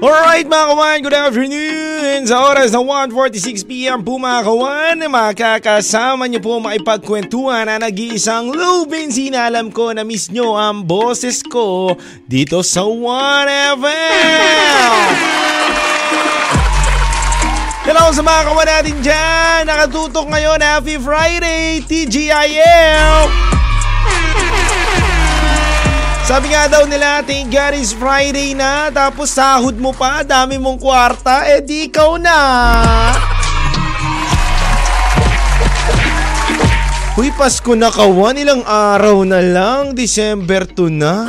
Alright mga kawan, good afternoon! Sa oras na 1.46pm po mga kawan, makakasama niyo po maipagkwentuhan na nag-iisang Lubin Sinalam ko na miss nyo ang boses ko dito sa 1FM! Hello sa mga kawan natin dyan! Nakatutok ngayon, Happy Friday, TGIF! Sabi nga daw nila, thank God it's Friday na, tapos sahod mo pa, dami mong kwarta, eh di ikaw na. Uy, Pasko na kawan, ilang araw na lang, December 2 na.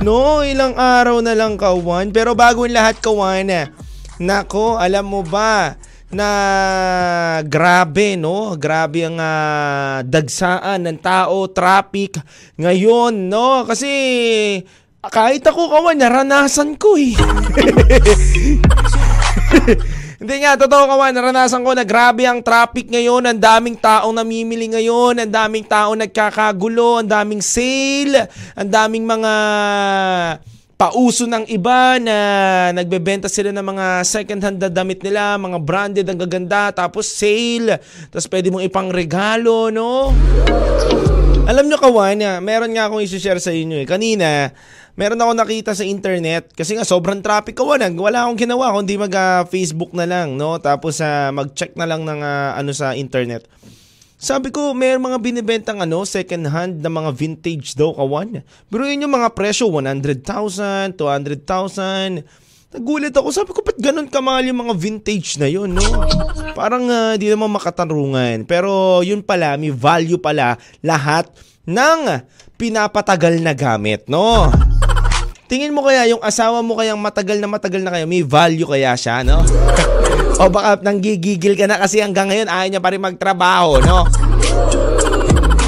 No, ilang araw na lang kawan, pero bago yung lahat kawan, nako, alam mo ba, na grabe no? Grabe ang uh, dagsaan ng tao traffic ngayon no? Kasi kahit ako kawan naranasan ko eh. Hindi nga, totoo kawan, naranasan ko na grabe ang traffic ngayon, ang daming taong namimili ngayon, ang daming taong nagkakagulo, ang daming sale, ang daming mga pauso ng iba na nagbebenta sila ng mga second hand na damit nila, mga branded ang gaganda, tapos sale, tapos pwede mong ipang regalo, no? Alam nyo kawan, meron nga akong isi-share sa inyo eh. Kanina, meron ako nakita sa internet kasi nga sobrang traffic kawan. Wala akong ginawa kundi mag-Facebook na lang, no? Tapos uh, mag-check na lang ng uh, ano sa internet. Sabi ko, may mga binibentang ano, second hand na mga vintage daw kawan. Pero yun yung mga presyo, 100,000, 200,000. Nagulat ako, sabi ko, ba't ganun kamahal yung mga vintage na yun, no? Parang uh, di naman makatarungan. Pero yun pala, may value pala lahat ng pinapatagal na gamit, no? Tingin mo kaya yung asawa mo kayang matagal na matagal na kayo, may value kaya siya, no? O baka nanggigigil ka na kasi hanggang ngayon ayaw niya pa rin magtrabaho, no?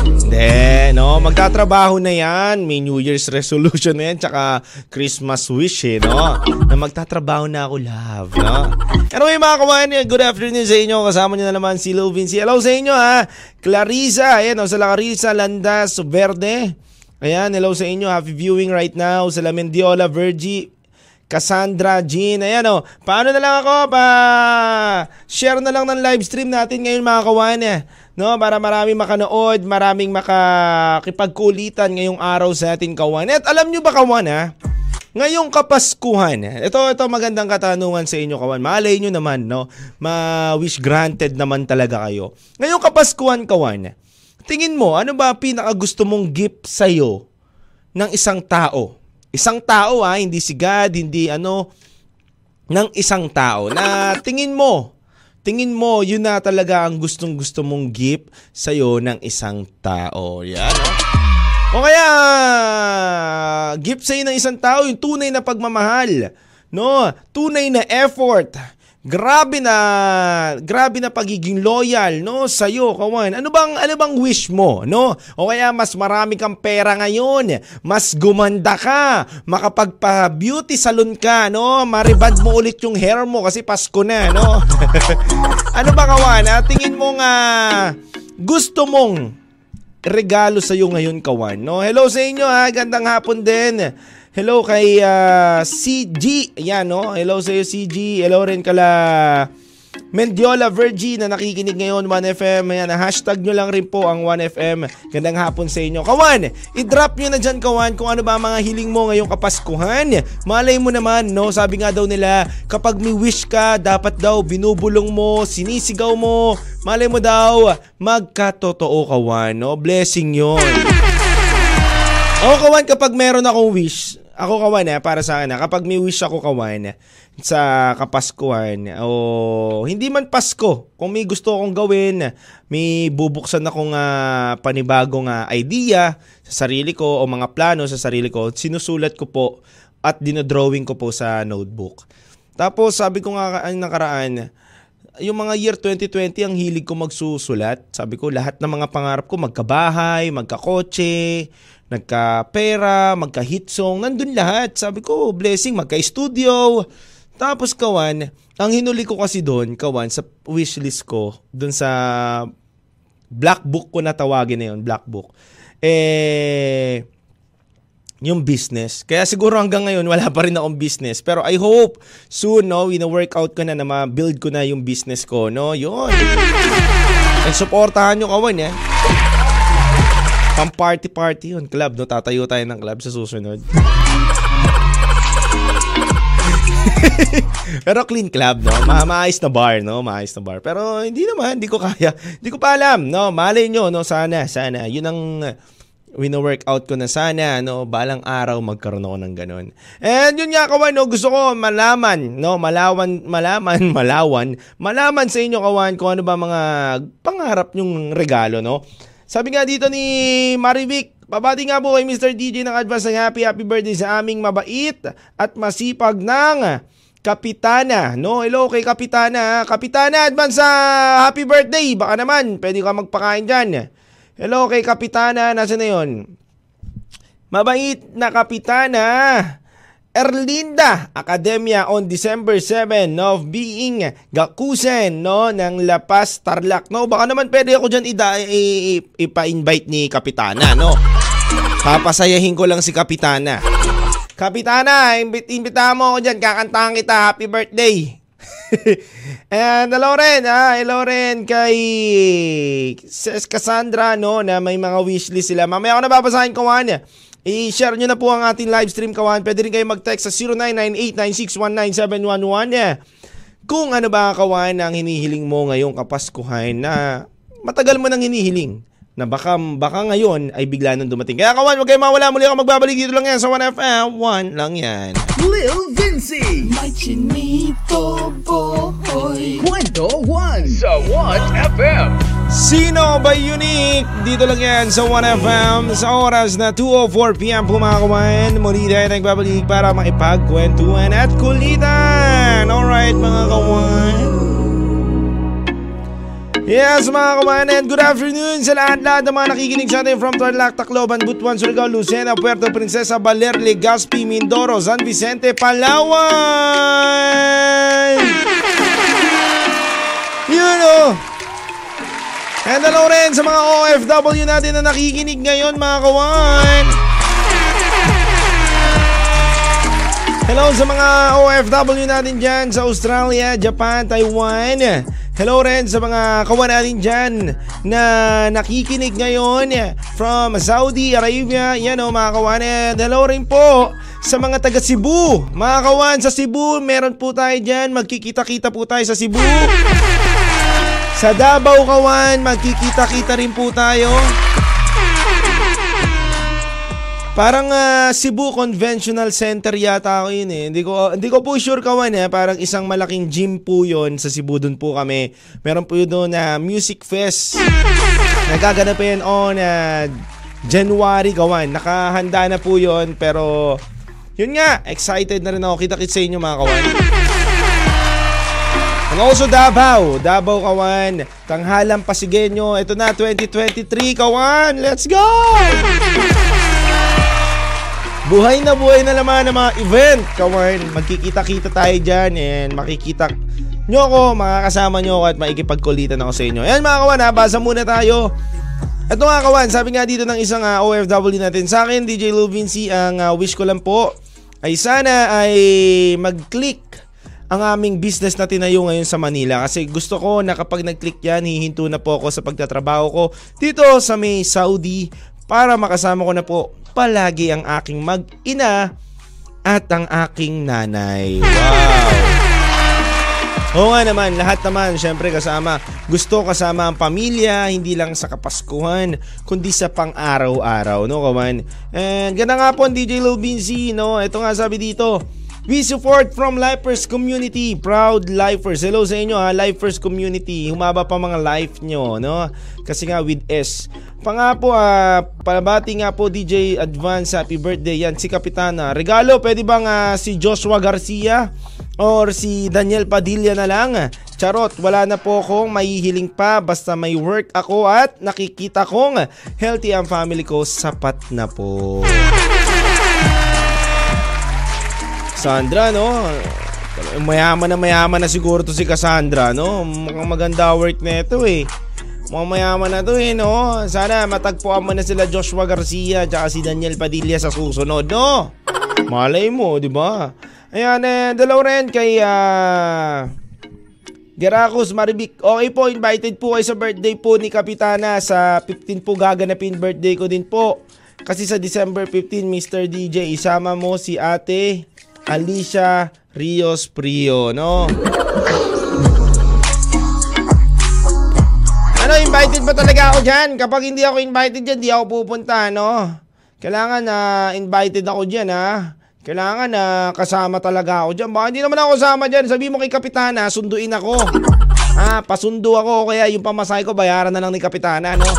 Hindi, no? Magtatrabaho na yan. May New Year's resolution na yan, tsaka Christmas wish, eh, no? Na magtatrabaho na ako, love, no? Anyway, mga kawan, good afternoon sa inyo. Kasama niyo na naman si Lil Vinci. Hello sa inyo, ha? Clarissa, ayan, o, sa Clarissa Landas Verde. Ayan, hello sa inyo. Happy viewing right now sa La Mendiola Virgie. Cassandra Jean. Ayan o. Oh. Paano na lang ako? Pa share na lang ng live stream natin ngayon mga kawan. Eh. No, para marami makanood, maraming makakipagkulitan ngayong araw sa ating kawan. At alam nyo ba kawan ha? Ngayong Kapaskuhan, ito ito magandang katanungan sa inyo kawan. Malay nyo naman, no? Ma-wish granted naman talaga kayo. Ngayong Kapaskuhan kawan, tingin mo, ano ba pinaka gusto mong gift sa'yo ng isang tao? Isang tao ha, ah, hindi si God, hindi ano, ng isang tao na tingin mo, tingin mo, yun na talaga ang gustong gusto mong gift sa'yo ng isang tao. Yan, no? O kaya, gift sa'yo ng isang tao, yung tunay na pagmamahal. No? Tunay na effort Grabe na, grabe na pagiging loyal, no, sa iyo, kawan. Ano bang, ano bang wish mo, no? O kaya mas marami kang pera ngayon, mas gumanda ka, makapagpa-beauty salon ka, no? Maribad mo ulit yung hair mo kasi Pasko na, no? ano ba, kawan? Ah, tingin mo nga, gusto mong regalo sa iyo ngayon, kawan, no? Hello sa inyo, ha? Gandang hapon din. Hello kay uh, ah, CG. Ayan, no? Hello sa iyo, CG. Hello rin kala Mendiola Virgie na nakikinig ngayon 1FM. Ayan, hashtag nyo lang rin po ang 1FM. Gandang hapon sa inyo. Kawan, i-drop nyo na dyan, Kawan, kung ano ba mga hiling mo ngayong kapaskuhan. Malay mo naman, no? Sabi nga daw nila, kapag may wish ka, dapat daw binubulong mo, sinisigaw mo. Malay mo daw, magkatotoo, Kawan, no? Blessing yon. Oo, Kawan, kapag meron akong wish, ako kawan eh, para sa akin, kapag may wish ako kawan sa Kapaskuhan, o hindi man Pasko, kung may gusto akong gawin, may bubuksan akong uh, panibagong uh, idea sa sarili ko o mga plano sa sarili ko, sinusulat ko po at dinodrawing ko po sa notebook. Tapos sabi ko nga ang nakaraan, yung mga year 2020 ang hilig ko magsusulat. Sabi ko lahat ng mga pangarap ko magkabahay, magkakotse, nagka-pera, magka-hit song, nandun lahat. Sabi ko, blessing, magka-studio. Tapos kawan, ang hinuli ko kasi doon, kawan, sa wishlist ko, doon sa black book ko na tawagin na yun, black book. Eh, yung business. Kaya siguro hanggang ngayon wala pa rin akong business. Pero I hope soon, no, wina-workout ko na na ma-build ko na yung business ko, no? Yun. And supportahan nyo kawan, eh. Pang party-party yun, club, no? Tatayo tayo ng club sa susunod. Pero clean club, no? Ma maayos na bar, no? Maayos na bar. Pero hindi naman, hindi ko kaya. Hindi ko pa alam, no? Malay nyo, no? Sana, sana. Yun ang wino-workout ko na sana, no, balang araw magkaroon ako ng ganun. And yun nga kawan, no, gusto ko malaman, no, malawan, malaman, malawan, malaman sa inyo kawan kung ano ba mga pangarap nyong regalo, no. Sabi nga dito ni Marivic, Babati nga po kay Mr. DJ ng advance ng happy happy birthday sa aming mabait at masipag ng Kapitana. No, hello kay Kapitana. Kapitana, advance sa happy birthday. Baka naman, pwede ka magpakain dyan. Hello kay Kapitana. Nasaan na yun? Mabait na Kapitana. Erlinda Academia on December 7 of being Gakusen no ng La Paz Tarlac no baka naman pwede ako diyan ida ipa-invite ni Kapitana no papasayahin ko lang si Kapitana Kapitana imbit imbitahan mo ako diyan kakantahan kita happy birthday And hello rin, ah, hello rin kay Cassandra no na may mga wishlist sila. Mamaya ako nababasahin ko man. I-share nyo na po ang ating live stream kawan. Pwede rin kayo mag-text sa 0998-9619711 kung ano ba kawan ang hinihiling mo ngayong kapaskuhan na matagal mo nang hinihiling na baka, baka ngayon ay bigla nang dumating. Kaya kawan, huwag kayo mawala. Muli ako magbabalik dito lang yan sa 1FM. 1 lang yan. Lil Vinci. My chinito boy. Kwento 1 sa 1FM. Sino ba unique? Dito lang yan sa 1FM sa oras na 2.04pm po mga kawan. Muli tayo nagbabalik para makipagkwentuhan at kulitan. Alright mga kawan. Yes mga kawan and good afternoon sa lahat-lahat ng mga nakikinig sa atin from Tarlac, Tacloban, Butuan, Surigao, Lucena, Puerto Princesa, Baler, Legazpi, Mindoro, San Vicente, Palawan! Yun o! And hello rin sa mga OFW natin na nakikinig ngayon mga kawan! Hello sa mga OFW natin dyan sa Australia, Japan, Taiwan. Hello rin sa mga kawan natin dyan na nakikinig ngayon from Saudi Arabia. Yan o mga kawan. And hello rin po sa mga taga Cebu. Mga kawan sa Cebu, meron po tayo dyan. Magkikita-kita po tayo sa Cebu. Sa Davao kawan, magkikita-kita rin po tayo. Parang uh, Cebu Conventional Center yata ako yun eh. Hindi ko, hindi ko po sure kawan eh. Parang isang malaking gym po yun sa Cebu. Doon po kami. Meron po yun doon na uh, music fest. Nagaganap yan on uh, January kawan. Nakahanda na po yun. Pero yun nga, excited na rin ako. Kita-kit sa inyo mga kawan. And also Davao, Davao kawan, Tanghalang Pasigenyo, ito na 2023 kawan, let's go! Buhay na buhay na naman ng mga event, kawan. Magkikita-kita tayo dyan and makikita nyo ako, makakasama nyo ako at maikipagkulitan ako sa inyo. Ayan mga kawan ha, basa muna tayo. Ito nga kawan, sabi nga dito ng isang uh, OFW natin sa akin, DJ Lou Vinci, ang uh, wish ko lang po ay sana ay mag-click ang aming business na tinayo ngayon sa Manila kasi gusto ko na kapag nag-click yan, hihinto na po ako sa pagtatrabaho ko dito sa may Saudi para makasama ko na po palagi ang aking mag-ina at ang aking nanay. Wow! Oo nga naman, lahat naman syempre kasama. Gusto kasama ang pamilya, hindi lang sa Kapaskuhan, kundi sa pang-araw-araw, no kawan? And ganda nga po ang DJ Low Binzi, no? Ito nga sabi dito, We support from Lifers Community. Proud Lifers. Hello sa inyo ha, Lifers Community. Humaba pa mga life nyo, no? Kasi nga with S. Pa nga uh, palabati nga po DJ Advance Happy Birthday yan si Kapitana. Regalo, pwede bang uh, si Joshua Garcia? Or si Daniel Padilla na lang. Charot, wala na po akong mahihiling pa basta may work ako at nakikita kong healthy ang family ko, sapat na po. Sandra, no? Mayaman na mayaman na siguro to si Cassandra, no? Mukhang maganda work na ito eh. Mukhang mayaman na to eh, no? Sana matagpuan mo na sila Joshua Garcia at si Daniel Padilla sa susunod, no? Malay mo, di ba? Ayan, eh, dalaw rin kay uh, Geracos Maribik. Okay po, invited po kayo sa birthday po ni Kapitana. Sa 15 po gaganapin birthday ko din po. Kasi sa December 15, Mr. DJ, isama mo si ate Alicia Rios Prio, no? Ano, invited ba talaga ako dyan? Kapag hindi ako invited dyan, di ako pupunta, no? Kailangan na uh, invited ako dyan, ha? Kailangan na uh, kasama talaga ako dyan. Baka hindi naman ako kasama dyan. Sabi mo kay Kapitana, sunduin ako. Ha, pasundo ako, kaya yung pamasahe ko, bayaran na lang ni Kapitana, no?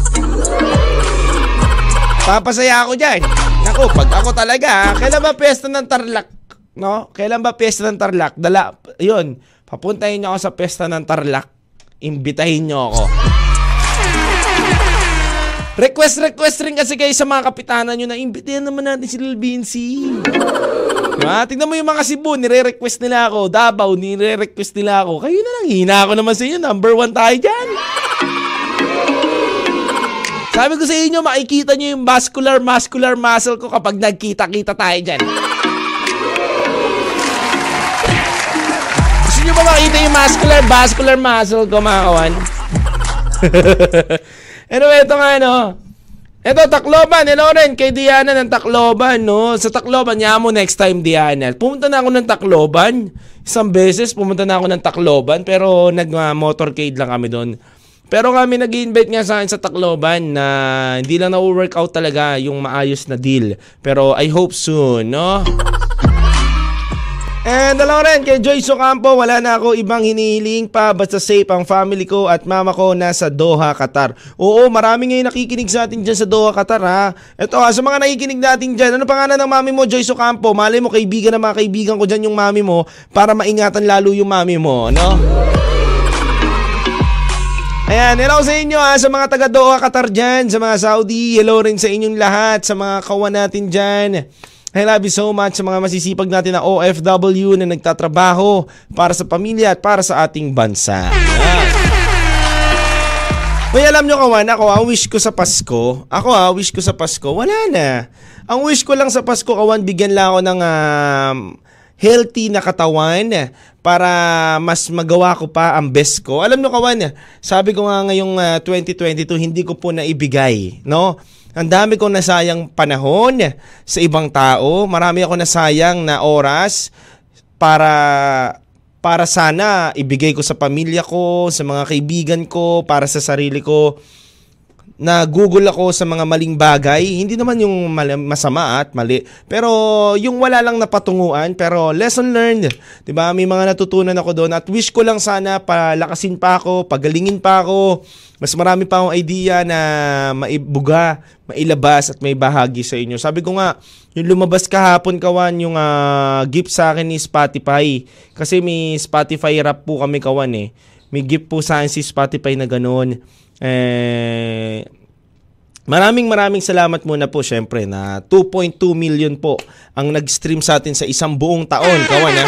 Papasaya ako dyan. Naku, pag ako talaga, kailan ba pesta ng Tarlac? No? Kailan ba pesta ng Tarlac? Dala, yun, papuntahin niyo ako sa pesta ng Tarlac. Imbitahin niyo ako. Request, request rin kasi kayo sa mga kapitanan nyo na imbitahan naman natin si Lil Vinci. Diba? Tingnan mo yung mga Cebu, nire-request nila ako. Davao, nire-request nila ako. Kayo na lang, hina ako naman sa inyo. Number one tayo dyan. Sabi ko sa inyo, makikita nyo yung muscular, muscular muscle ko kapag nagkita-kita tayo dyan. Ba makita yung muscular, vascular muscle ko, mga kawan? Anyway, ito nga, no? Ito, Tacloban. Hello rin kay Diana ng Tacloban, no? Sa Tacloban, niya mo next time, Diana. Pumunta na ako ng Tacloban. Isang beses, pumunta na ako ng Tacloban. Pero nag-motorcade lang kami doon. Pero kami nag-invite nga sa akin sa Tacloban na hindi lang na-workout talaga yung maayos na deal. Pero I hope soon, no? And dalawa rin kay Joyce Ocampo, wala na ako ibang hinihiling pa basta safe ang family ko at mama ko nasa Doha, Qatar. Oo, marami ngayon nakikinig sa atin dyan sa Doha, Qatar ha. Ito ha, sa mga nakikinig natin dyan, ano pangalan ng mami mo, Joyce Ocampo? Malay mo, kaibigan ng mga kaibigan ko dyan yung mami mo para maingatan lalo yung mami mo, no? Ayan, hello sa inyo ha, sa mga taga Doha, Qatar dyan, sa mga Saudi, hello rin sa inyong lahat, sa mga kawan natin dyan. I love you so much sa mga masisipag natin na OFW na nagtatrabaho para sa pamilya at para sa ating bansa. May alam nyo kawan, ako ang wish ko sa Pasko, ako ha, wish ko sa Pasko, wala na. Ang wish ko lang sa Pasko, kawan, bigyan lang ako ng um, healthy na katawan para mas magawa ko pa ang best ko. Alam nyo kawan, sabi ko nga ngayong uh, 2022, hindi ko po naibigay, no? Ang dami kong nasayang panahon sa ibang tao. Marami ako nasayang na oras para para sana ibigay ko sa pamilya ko, sa mga kaibigan ko, para sa sarili ko na Google ako sa mga maling bagay, hindi naman yung masama at mali, pero yung wala lang napatunguan, pero lesson learned, 'di ba? May mga natutunan ako doon at wish ko lang sana palakasin pa ako, pagalingin pa ako. Mas marami pa akong idea na maibuga, mailabas at may bahagi sa inyo. Sabi ko nga, yung lumabas kahapon kawan yung uh, gift sa akin ni Spotify kasi may Spotify rap po kami kawan eh. May gift po sa akin si Spotify na ganoon eh, maraming maraming salamat muna po syempre na 2.2 million po ang nag-stream sa atin sa isang buong taon, kawan ha.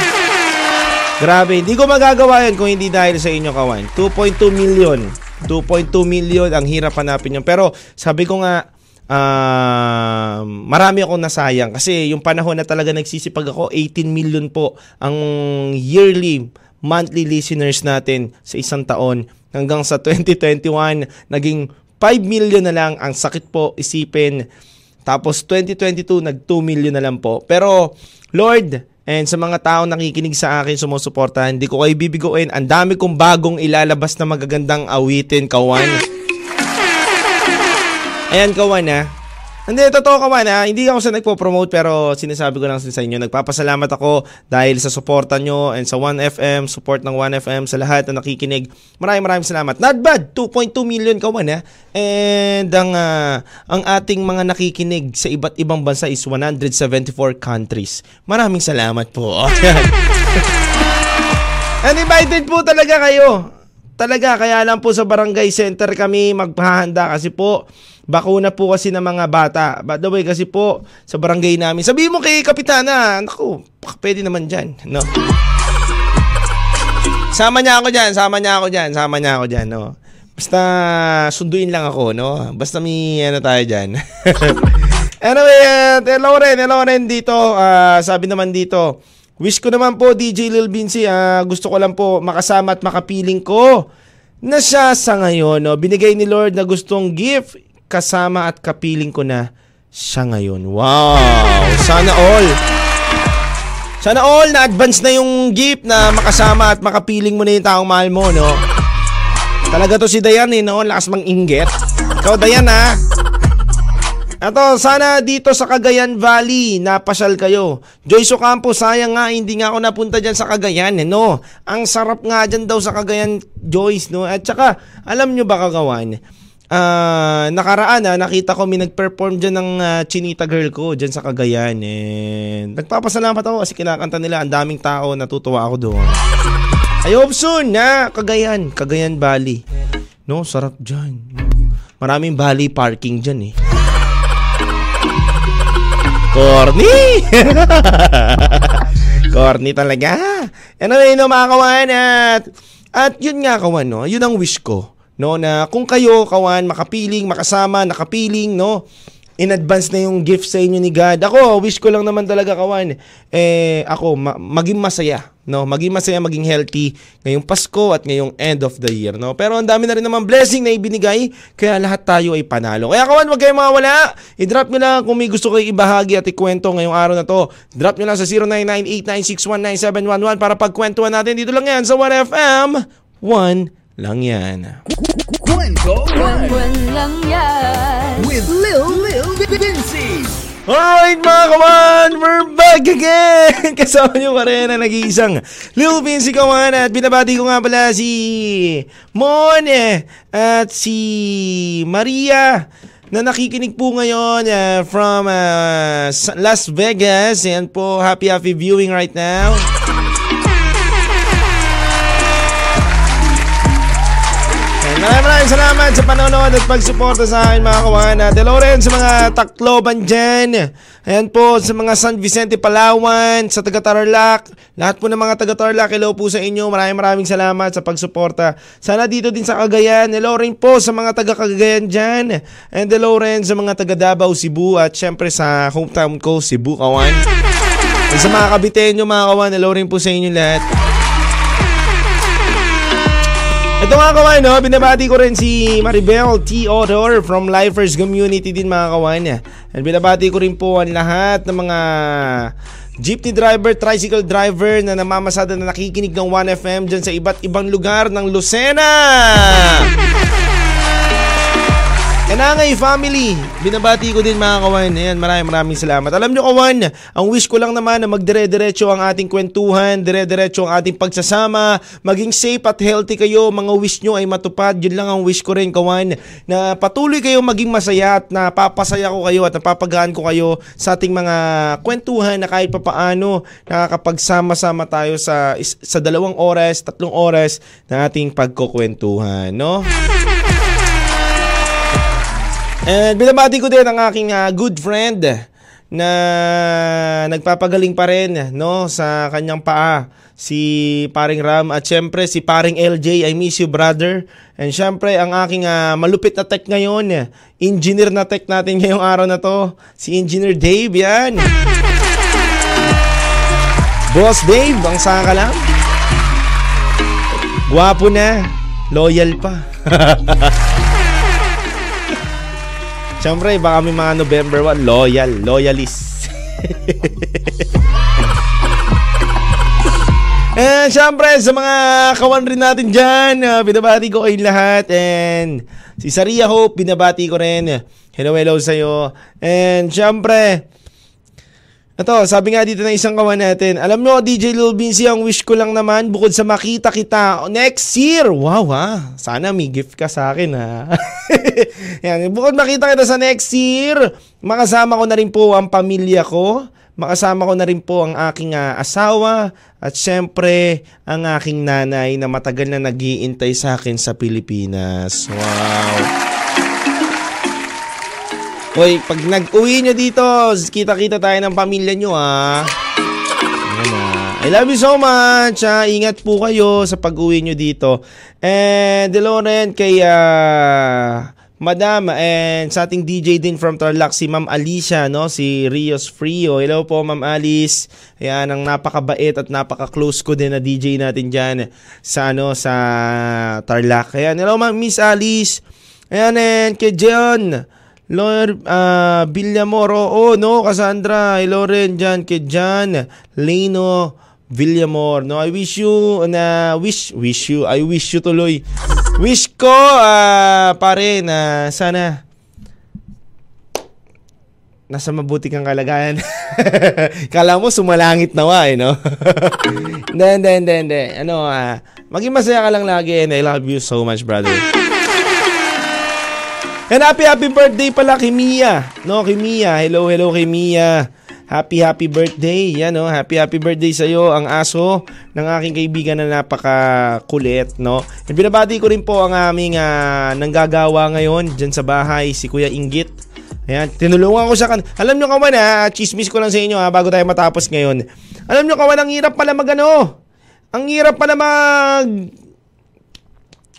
Grabe, hindi ko magagawa yan kung hindi dahil sa inyo, kawan. 2.2 million. 2.2 million, ang hirap hanapin yun. Pero sabi ko nga, uh, marami akong nasayang kasi yung panahon na talaga nagsisipag ako, 18 million po ang yearly monthly listeners natin sa isang taon hanggang sa 2021 naging 5 million na lang ang sakit po isipin. Tapos 2022 nag 2 million na lang po. Pero Lord, and sa mga tao nakikinig sa akin, sumusuporta, hindi ko kayo bibiguin. Ang dami kong bagong ilalabas na magagandang awitin, kawan. Ayan, kawan ha. Hindi, totoo ka man ha. Hindi ako sa nagpo-promote pero sinasabi ko lang sa inyo. Nagpapasalamat ako dahil sa suporta nyo and sa 1FM, support ng 1FM sa lahat na nakikinig. Maraming maraming salamat. Not bad, 2.2 million ka man ha. And ang, uh, ang ating mga nakikinig sa iba't ibang bansa is 174 countries. Maraming salamat po. And invited po talaga kayo. Talaga, kaya lang po sa barangay center kami maghahanda kasi po bakuna po kasi ng mga bata. By the way, kasi po sa barangay namin. Sabihin mo kay Kapitana, naku, pwede naman dyan. No? Sama niya ako dyan, sama niya ako dyan, sama niya ako dyan. No? Basta sunduin lang ako, no? Basta may ano tayo dyan. anyway, uh, hello rin, hello rin dito. Ah, sabi naman dito, Wish ko naman po DJ Lil Vinci, ah, gusto ko lang po makasama at makapiling ko na siya sa ngayon. No? Binigay ni Lord na gustong gift kasama at kapiling ko na siya ngayon. Wow! Sana all! Sana all na advance na yung gift na makasama at makapiling mo na yung taong mahal mo, no? Talaga to si Dayan eh, no? Lakas mang inggit. Ikaw, Dayan, ha? Ato, sana dito sa Cagayan Valley, napasyal kayo. Joyce Ocampo, sayang nga, hindi nga ako napunta dyan sa Cagayan, eh, no? Ang sarap nga dyan daw sa Cagayan, Joyce, no? At saka, alam nyo ba kagawan, Ah, nakaraan ah, nakita ko may nag-perform dyan ng ah, Chinita Girl ko dyan sa Cagayan. And nagpapasalamat ako kasi kinakanta nila. Ang daming tao, natutuwa ako doon. I hope soon na Cagayan, Cagayan Valley. No, sarap dyan. Maraming valley parking dyan eh. Corny! Corny talaga. Anyway, no, mga kawan, at, at yun nga kawan, no, yun ang wish ko. No, na kung kayo, kawan, makapiling, makasama, nakapiling, no, in advance na yung gift sa inyo ni God. Ako, wish ko lang naman talaga, kawan, eh, ako, ma- maging masaya, no, maging masaya, maging healthy ngayong Pasko at ngayong end of the year, no. Pero ang dami na rin naman blessing na ibinigay, kaya lahat tayo ay panalo. Kaya kawan, wag kayong mawala. I-drop nyo lang kung may gusto kayo ibahagi at ikwento ngayong araw na to. Drop nyo lang sa 099896197111 para pagkwentuhan natin. Dito lang yan sa 1FM. 1 lang yan. Kwento Buwan lang yan with Lil Lil Vinci. Alright mga kawan, we're back again! Kasama nyo pa rin ang nag-iisang Lil Vinci Kawan at binabati ko nga pala si Mon eh, at si Maria na nakikinig po ngayon uh, from uh, Las Vegas. Yan po, happy happy viewing right now. Maraming maraming salamat sa panonood at pagsuporta sa akin mga kawan. At hello rin sa mga Tacloban dyan. Ayan po sa mga San Vicente Palawan, sa taga Tarlac. Lahat po ng mga taga Tarlac, hello po sa inyo. Maraming maraming salamat sa pagsuporta. Sana dito din sa Cagayan. Hello rin po sa mga taga Cagayan dyan. And hello rin sa mga taga Davao, Cebu. At syempre sa hometown ko, Cebu, kawan. At sa mga kabitenyo mga kawan, hello rin po sa inyo lahat. Ito mga kawan, no? binabati ko rin si Maribel T. Odor from Lifers Community din mga kawan. And binabati ko rin po ang lahat ng mga jeepney driver, tricycle driver na namamasada na nakikinig ng 1FM dyan sa iba't ibang lugar ng Lucena. Kanangay family, binabati ko din mga kawan. Ayan, maraming maraming salamat. Alam nyo kawan, ang wish ko lang naman na magdire-diretso ang ating kwentuhan, dire-diretso ang ating pagsasama, maging safe at healthy kayo, mga wish nyo ay matupad. Yun lang ang wish ko rin kawan, na patuloy kayo maging masaya at napapasaya ko kayo at napapagaan ko kayo sa ating mga kwentuhan na kahit papaano nakakapagsama-sama tayo sa, sa dalawang oras, tatlong oras na ating pagkukwentuhan, no? And binabati ko din ang aking ah, good friend na nagpapagaling pa rin no sa kanyang paa. Si paring Ram at syempre si paring LJ I miss you brother. And syempre ang aking ah, malupit na tech ngayon engineer na tech natin ngayong araw na to si engineer Dave yan. Boss Dave ang saka lang. Gwapo na loyal pa Siyempre, baka may mga November 1, loyal, loyalist. And syempre, sa mga kawan rin natin dyan, uh, binabati ko kayong lahat. And si Saria Hope, binabati ko rin. Hello, hello sa'yo. And syempre, ito, sabi nga dito ng isang kawan natin, alam nyo, DJ Lil Vinci, ang wish ko lang naman, bukod sa makita kita next year. Wow, ha? Sana may gift ka sa akin, ha? Yan, bukod makita kita sa next year, makasama ko na rin po ang pamilya ko, makasama ko na rin po ang aking ah, asawa at syempre ang aking nanay na matagal na nagiintay sa akin sa Pilipinas. Wow! Hoy, pag nag-uwi nyo dito, kita-kita tayo ng pamilya nyo ah. Ayan. I love you so much. ah. Ingat po kayo sa pag-uwi nyo dito. And hello rin kay ah, Madam and sa ating DJ din from Tarlac si Ma'am Alicia no si Rios Frio. Hello po Ma'am Alice. Ayan ang napakabait at napaka-close ko din na DJ natin diyan sa ano sa Tarlac. Ayan hello Ma'am Miss Alice. Ayan and kay John Lord uh, Villamoro. Oh no Cassandra. Hello rin dyan kay John Leno Villamor. No, I wish you na wish wish you I wish you tuloy. Wish ko ah, pare na sana nasa mabuti kang kalagayan. Kala mo sumalangit nawa eh, no? Hindi, hindi, hindi, hindi. Ano, ah, maging masaya ka lang lagi and I love you so much, brother. And happy, happy birthday pala kay Mia. No, kay Mia. Hello, hello kay Mia. Happy, happy birthday. Yan, no? Happy, happy birthday sa'yo. Ang aso ng aking kaibigan na napaka-kulit, no? And binabati ko rin po ang aming ah, nanggagawa ngayon dyan sa bahay, si Kuya Inggit. Ayan, tinulungan ko siya kan. Alam nyo kawan ha, chismis ko lang sa inyo ha, bago tayo matapos ngayon. Alam nyo kawan, ang hirap pala mag ano. Ang hirap pala mag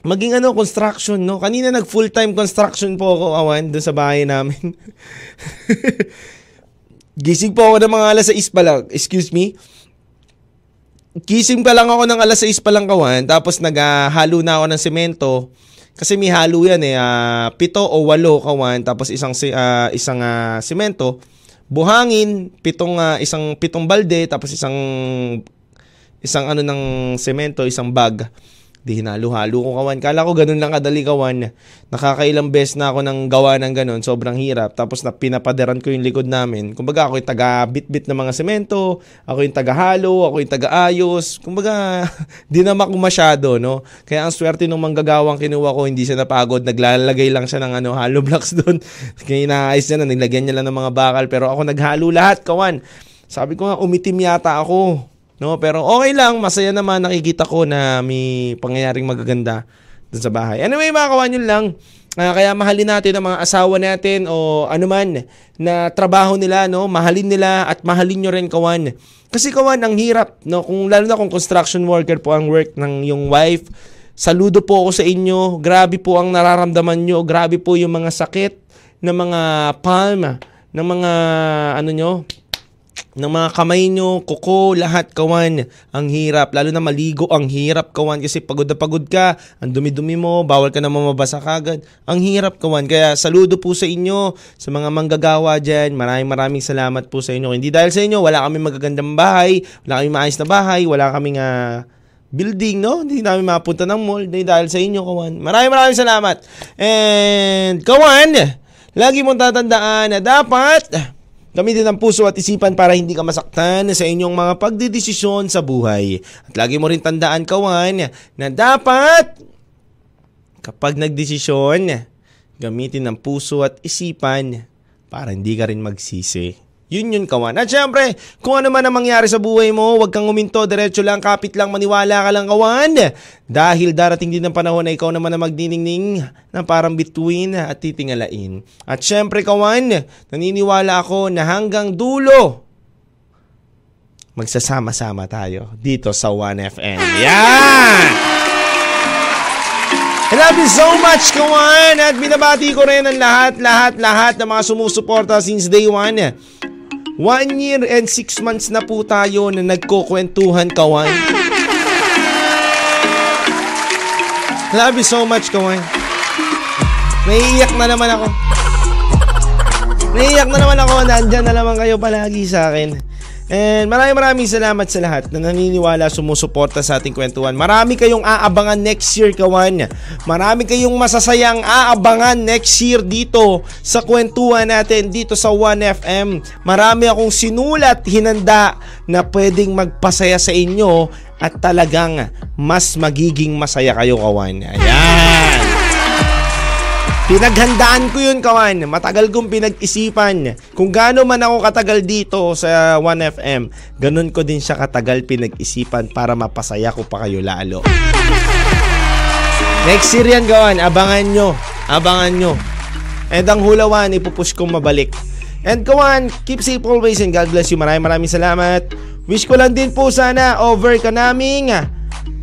maging ano, construction, no? Kanina nag full-time construction po ako, awan, doon sa bahay namin. Gising po ako ng mga alas 6 pa lang. Excuse me? Gising pa lang ako ng alas 6 pa lang kawan, tapos naghalo na ako ng semento. Kasi may halo yan eh, ah, pito o walo kawan, tapos isang ah, isang ah, semento, buhangin, pitong ah, isang pitong balde, tapos isang isang ano ng semento, isang bag. Di hinalo-halo ko kawan. Kala ko ganun lang kadali kawan. Nakakailang beses na ako nang gawa ng ganun. Sobrang hirap. Tapos na pinapaderan ko yung likod namin. Kumbaga ako yung taga-bit-bit ng mga semento. Ako yung taga-halo. Ako yung taga-ayos. Kumbaga, di naman ko masyado, no? Kaya ang swerte nung manggagawang kinuha ko, hindi siya napagod. Naglalagay lang siya ng ano, hollow blocks doon. Kaya inaayos niya na, nilagyan niya lang ng mga bakal. Pero ako naghalo lahat, kawan. Sabi ko nga, umitim yata ako. No, pero okay lang, masaya naman nakikita ko na may pangyayaring magaganda dun sa bahay. Anyway, mga kawan, yun lang. Ah, kaya mahalin natin ang mga asawa natin o anuman na trabaho nila, no? Mahalin nila at mahalin nyo rin kawan. Kasi kawan, ang hirap, no? Kung lalo na kung construction worker po ang work ng yung wife, saludo po ako sa inyo. Grabe po ang nararamdaman nyo. Grabe po yung mga sakit ng mga palm, ng mga ano nyo, ng mga kamay nyo, kuko, lahat kawan. Ang hirap, lalo na maligo, ang hirap kawan kasi pagod na pagod ka, ang dumi-dumi mo, bawal ka na mamabasa kagad. Ang hirap kawan. Kaya saludo po sa inyo, sa mga manggagawa dyan. Maraming maraming salamat po sa inyo. Hindi dahil sa inyo, wala kami magagandang bahay, wala kami maayos na bahay, wala kaming ah, building, no? Hindi namin mapunta ng mall. Hindi dahil sa inyo, kawan. Maraming maraming salamat. And, kawan, lagi mong tatandaan na dapat Gamitin ang puso at isipan para hindi ka masaktan sa inyong mga pagdidesisyon sa buhay. At lagi mo rin tandaan, kawan, na dapat kapag nagdesisyon, gamitin ang puso at isipan para hindi ka rin magsisi. Yun yun kawan. At syempre, kung ano man ang mangyari sa buhay mo, huwag kang uminto, diretso lang, kapit lang, maniwala ka lang kawan. Dahil darating din ang panahon na ikaw naman na magdiningning na parang bituin at titingalain. At syempre kawan, naniniwala ako na hanggang dulo, magsasama-sama tayo dito sa 1FM. Yan! I love you so much, kawan! At binabati ko rin ang lahat, lahat, lahat ng mga sumusuporta since day one. One year and six months na po tayo na nagkukwentuhan, kawan. Love you so much, kawan. Naiiyak na naman ako. Naiiyak na naman ako. Nandyan na naman kayo palagi sa akin. And maraming maraming salamat sa lahat na naniniwala sumusuporta sa ating kwentuhan. Marami kayong aabangan next year, kawan. Marami kayong masasayang aabangan next year dito sa kwentuhan natin dito sa 1FM. Marami akong sinulat, hinanda na pwedeng magpasaya sa inyo at talagang mas magiging masaya kayo, kawan. Ayan. Pinaghandaan ko yun, kawan. Matagal kong pinag-isipan. Kung gaano man ako katagal dito sa 1FM, ganun ko din siya katagal pinag-isipan para mapasaya ko pa kayo lalo. Next year yan, kawan. Abangan nyo. Abangan nyo. And ang hulawan, ipupush kong mabalik. And kawan, keep safe always and God bless you. Maraming maraming salamat. Wish ko lang din po sana over ka naming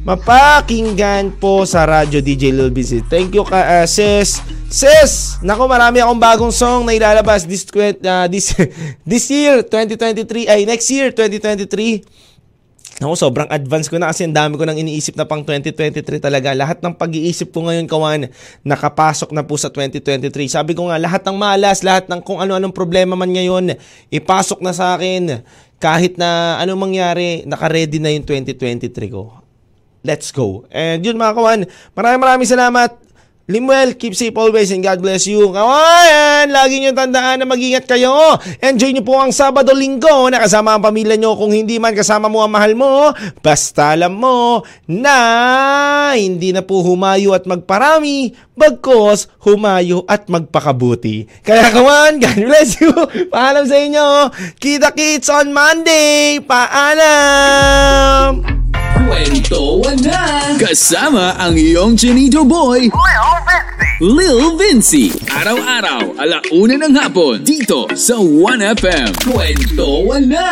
mapakinggan po sa radyo DJ Lil Busy. Thank you ka, uh, sis. Sis, nako marami akong bagong song na ilalabas this uh, this this year 2023 ay next year 2023. Ako, sobrang advance ko na kasi ang dami ko nang iniisip na pang 2023 talaga. Lahat ng pag-iisip ko ngayon, kawan, nakapasok na po sa 2023. Sabi ko nga, lahat ng malas, lahat ng kung ano-anong problema man ngayon, ipasok na sa akin. Kahit na anong mangyari, naka-ready na yung 2023 ko. Let's go. And yun mga kawan, maraming maraming salamat. Limuel, keep safe always and God bless you. Kawayan, lagi nyo tandaan na mag-ingat kayo. Enjoy nyo po ang Sabado Linggo na kasama ang pamilya nyo. Kung hindi man kasama mo ang mahal mo, basta alam mo na hindi na po humayo at magparami, bagkos humayo at magpakabuti. Kaya kawan, God bless you. Paalam sa inyo. Kita kits on Monday. Paalam! Kwentuhan na! Kasama ang iyong Chinito Boy, Lil Vinci. Araw-araw, alauna ng hapon, dito sa 1FM. Kwentuhan na!